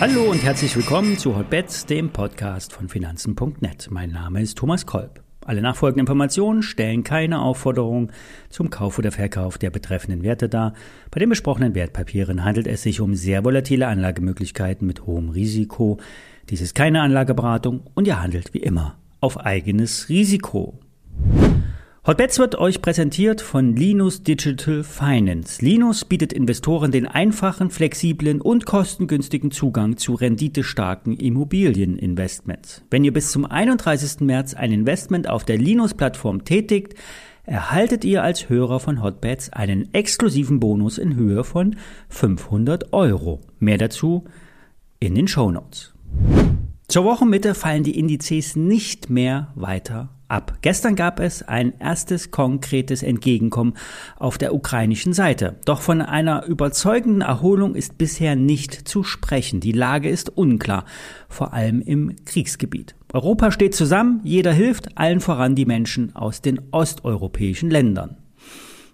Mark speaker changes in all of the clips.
Speaker 1: Hallo und herzlich willkommen zu Hotbets, dem Podcast von Finanzen.net. Mein Name ist Thomas Kolb. Alle nachfolgenden Informationen stellen keine Aufforderung zum Kauf oder Verkauf der betreffenden Werte dar. Bei den besprochenen Wertpapieren handelt es sich um sehr volatile Anlagemöglichkeiten mit hohem Risiko. Dies ist keine Anlageberatung und ihr handelt wie immer auf eigenes Risiko. Hotbets wird euch präsentiert von Linus Digital Finance. Linus bietet Investoren den einfachen, flexiblen und kostengünstigen Zugang zu renditestarken Immobilieninvestments. Wenn ihr bis zum 31. März ein Investment auf der Linus-Plattform tätigt, erhaltet ihr als Hörer von Hotbets einen exklusiven Bonus in Höhe von 500 Euro. Mehr dazu in den Show Notes. Zur Wochenmitte fallen die Indizes nicht mehr weiter ab. Gestern gab es ein erstes konkretes Entgegenkommen auf der ukrainischen Seite. Doch von einer überzeugenden Erholung ist bisher nicht zu sprechen. Die Lage ist unklar, vor allem im Kriegsgebiet. Europa steht zusammen, jeder hilft, allen voran die Menschen aus den osteuropäischen Ländern.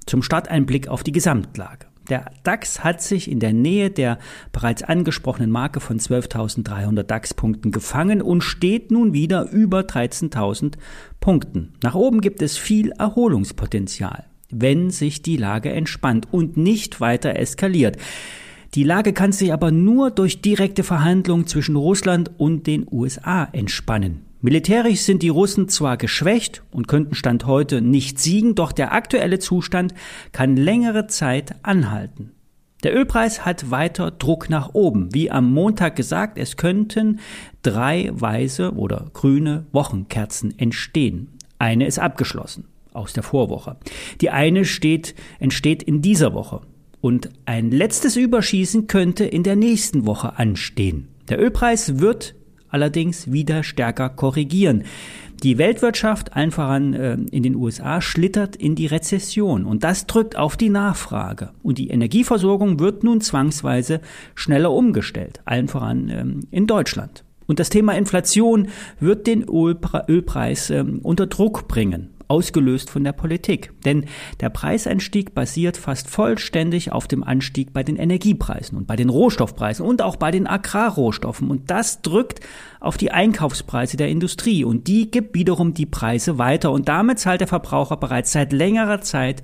Speaker 1: Zum Start ein Blick auf die Gesamtlage. Der DAX hat sich in der Nähe der bereits angesprochenen Marke von 12.300 DAX-Punkten gefangen und steht nun wieder über 13.000 Punkten. Nach oben gibt es viel Erholungspotenzial, wenn sich die Lage entspannt und nicht weiter eskaliert. Die Lage kann sich aber nur durch direkte Verhandlungen zwischen Russland und den USA entspannen. Militärisch sind die Russen zwar geschwächt und könnten Stand heute nicht siegen, doch der aktuelle Zustand kann längere Zeit anhalten. Der Ölpreis hat weiter Druck nach oben. Wie am Montag gesagt, es könnten drei weiße oder grüne Wochenkerzen entstehen. Eine ist abgeschlossen aus der Vorwoche. Die eine steht, entsteht in dieser Woche. Und ein letztes Überschießen könnte in der nächsten Woche anstehen. Der Ölpreis wird allerdings wieder stärker korrigieren. Die Weltwirtschaft, allen voran äh, in den USA, schlittert in die Rezession und das drückt auf die Nachfrage. Und die Energieversorgung wird nun zwangsweise schneller umgestellt, allen voran ähm, in Deutschland. Und das Thema Inflation wird den Ölpreis ähm, unter Druck bringen ausgelöst von der Politik. Denn der Preiseinstieg basiert fast vollständig auf dem Anstieg bei den Energiepreisen und bei den Rohstoffpreisen und auch bei den Agrarrohstoffen. Und das drückt auf die Einkaufspreise der Industrie und die gibt wiederum die Preise weiter. Und damit zahlt der Verbraucher bereits seit längerer Zeit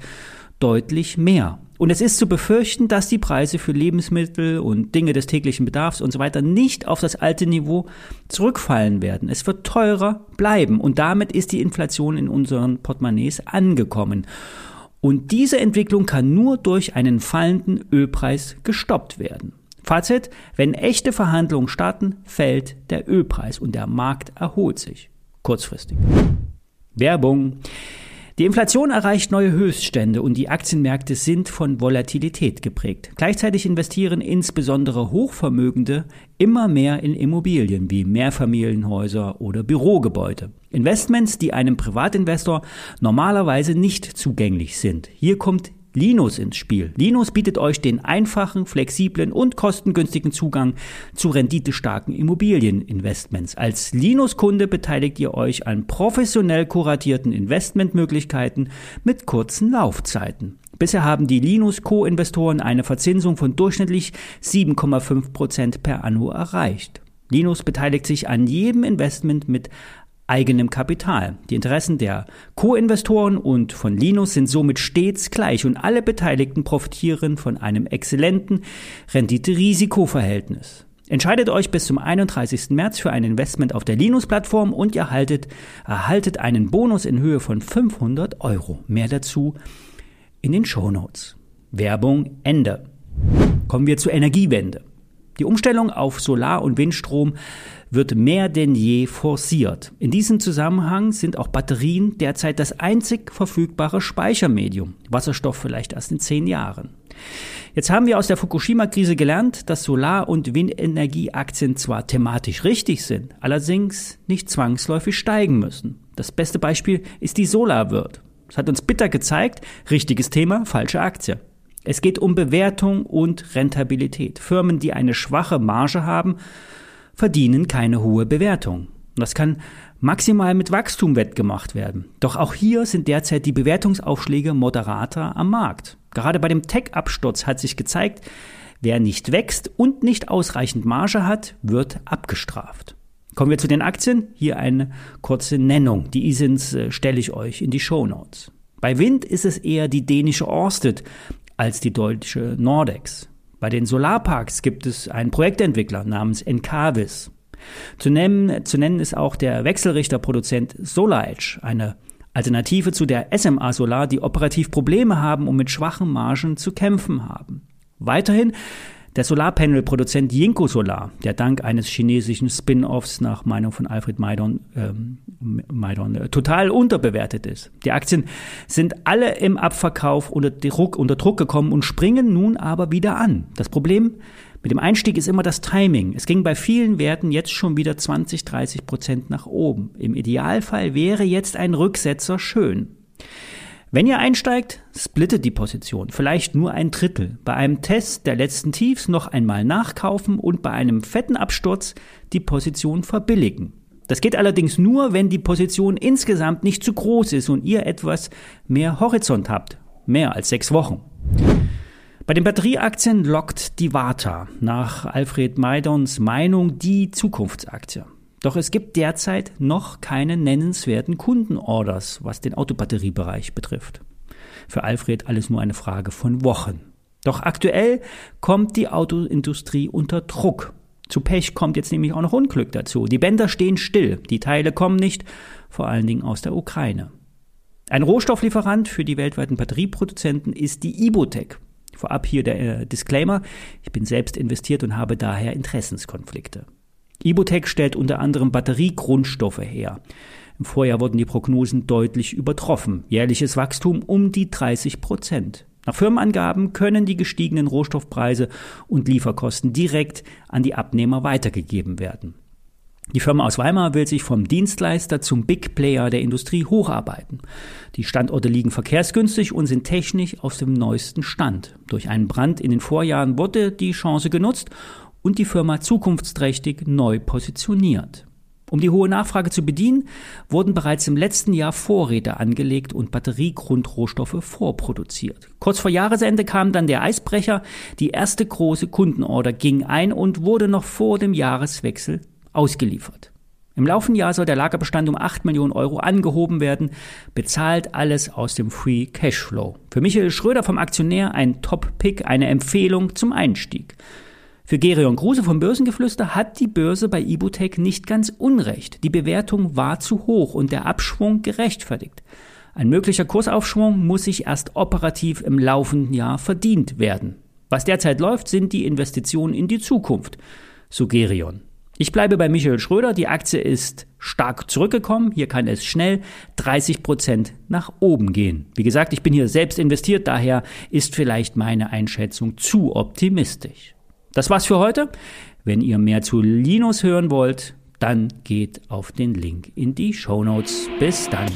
Speaker 1: deutlich mehr. Und es ist zu befürchten, dass die Preise für Lebensmittel und Dinge des täglichen Bedarfs und so weiter nicht auf das alte Niveau zurückfallen werden. Es wird teurer bleiben und damit ist die Inflation in unseren Portemonnaies angekommen. Und diese Entwicklung kann nur durch einen fallenden Ölpreis gestoppt werden. Fazit, wenn echte Verhandlungen starten, fällt der Ölpreis und der Markt erholt sich. Kurzfristig. Werbung. Die Inflation erreicht neue Höchststände und die Aktienmärkte sind von Volatilität geprägt. Gleichzeitig investieren insbesondere Hochvermögende immer mehr in Immobilien wie Mehrfamilienhäuser oder Bürogebäude. Investments, die einem Privatinvestor normalerweise nicht zugänglich sind. Hier kommt Linus ins Spiel. Linus bietet euch den einfachen, flexiblen und kostengünstigen Zugang zu renditestarken Immobilieninvestments. Als Linus-Kunde beteiligt ihr euch an professionell kuratierten Investmentmöglichkeiten mit kurzen Laufzeiten. Bisher haben die Linus Co-Investoren eine Verzinsung von durchschnittlich 7,5 Prozent per anno erreicht. Linus beteiligt sich an jedem Investment mit eigenem Kapital. Die Interessen der Co-Investoren und von Linus sind somit stets gleich und alle Beteiligten profitieren von einem exzellenten Rendite-Risiko-Verhältnis. Entscheidet euch bis zum 31. März für ein Investment auf der Linus-Plattform und ihr erhaltet, erhaltet einen Bonus in Höhe von 500 Euro. Mehr dazu in den Show Notes. Werbung Ende. Kommen wir zur Energiewende. Die Umstellung auf Solar- und Windstrom wird mehr denn je forciert. In diesem Zusammenhang sind auch Batterien derzeit das einzig verfügbare Speichermedium. Wasserstoff vielleicht erst in zehn Jahren. Jetzt haben wir aus der Fukushima-Krise gelernt, dass Solar- und Windenergieaktien zwar thematisch richtig sind, allerdings nicht zwangsläufig steigen müssen. Das beste Beispiel ist die SolarWorld. Das hat uns bitter gezeigt, richtiges Thema, falsche Aktie. Es geht um Bewertung und Rentabilität. Firmen, die eine schwache Marge haben, verdienen keine hohe Bewertung. Das kann maximal mit Wachstum wettgemacht werden. Doch auch hier sind derzeit die Bewertungsaufschläge moderater am Markt. Gerade bei dem Tech-Absturz hat sich gezeigt, wer nicht wächst und nicht ausreichend Marge hat, wird abgestraft. Kommen wir zu den Aktien. Hier eine kurze Nennung. Die ISINs äh, stelle ich euch in die Show Notes. Bei Wind ist es eher die dänische Orsted als die deutsche Nordex. Bei den Solarparks gibt es einen Projektentwickler namens Encavis. Zu nennen, zu nennen ist auch der Wechselrichterproduzent SolarEdge, eine Alternative zu der SMA Solar, die operativ Probleme haben und mit schwachen Margen zu kämpfen haben. Weiterhin der Solarpanel-Produzent Jinko Solar, der dank eines chinesischen Spin-offs nach Meinung von Alfred Maidon, ähm, Maidon äh, total unterbewertet ist. Die Aktien sind alle im Abverkauf unter Druck, unter Druck gekommen und springen nun aber wieder an. Das Problem mit dem Einstieg ist immer das Timing. Es ging bei vielen Werten jetzt schon wieder 20, 30 Prozent nach oben. Im Idealfall wäre jetzt ein Rücksetzer schön. Wenn ihr einsteigt, splittet die Position, vielleicht nur ein Drittel. Bei einem Test der letzten Tiefs noch einmal nachkaufen und bei einem fetten Absturz die Position verbilligen. Das geht allerdings nur, wenn die Position insgesamt nicht zu groß ist und ihr etwas mehr Horizont habt. Mehr als sechs Wochen. Bei den Batterieaktien lockt die Warta nach Alfred Maidons Meinung die Zukunftsaktie. Doch es gibt derzeit noch keine nennenswerten Kundenorders, was den Autobatteriebereich betrifft. Für Alfred alles nur eine Frage von Wochen. Doch aktuell kommt die Autoindustrie unter Druck. Zu Pech kommt jetzt nämlich auch noch Unglück dazu. Die Bänder stehen still, die Teile kommen nicht, vor allen Dingen aus der Ukraine. Ein Rohstofflieferant für die weltweiten Batterieproduzenten ist die Ibotec. Vorab hier der äh, Disclaimer, ich bin selbst investiert und habe daher Interessenskonflikte. Ibotec stellt unter anderem Batteriegrundstoffe her. Im Vorjahr wurden die Prognosen deutlich übertroffen. Jährliches Wachstum um die 30 Prozent. Nach Firmenangaben können die gestiegenen Rohstoffpreise und Lieferkosten direkt an die Abnehmer weitergegeben werden. Die Firma aus Weimar will sich vom Dienstleister zum Big Player der Industrie hocharbeiten. Die Standorte liegen verkehrsgünstig und sind technisch auf dem neuesten Stand. Durch einen Brand in den Vorjahren wurde die Chance genutzt und die Firma zukunftsträchtig neu positioniert. Um die hohe Nachfrage zu bedienen, wurden bereits im letzten Jahr Vorräte angelegt und Batteriegrundrohstoffe vorproduziert. Kurz vor Jahresende kam dann der Eisbrecher, die erste große Kundenorder ging ein und wurde noch vor dem Jahreswechsel ausgeliefert. Im laufenden Jahr soll der Lagerbestand um 8 Millionen Euro angehoben werden, bezahlt alles aus dem Free Cashflow. Für Michael Schröder vom Aktionär ein Top-Pick, eine Empfehlung zum Einstieg. Für Gerion Kruse vom Börsengeflüster hat die Börse bei Ibutec nicht ganz unrecht. Die Bewertung war zu hoch und der Abschwung gerechtfertigt. Ein möglicher Kursaufschwung muss sich erst operativ im laufenden Jahr verdient werden. Was derzeit läuft, sind die Investitionen in die Zukunft. So Gerion. Ich bleibe bei Michael Schröder. Die Aktie ist stark zurückgekommen. Hier kann es schnell 30 Prozent nach oben gehen. Wie gesagt, ich bin hier selbst investiert. Daher ist vielleicht meine Einschätzung zu optimistisch. Das war's für heute. Wenn ihr mehr zu Linus hören wollt, dann geht auf den Link in die Show Notes. Bis dann.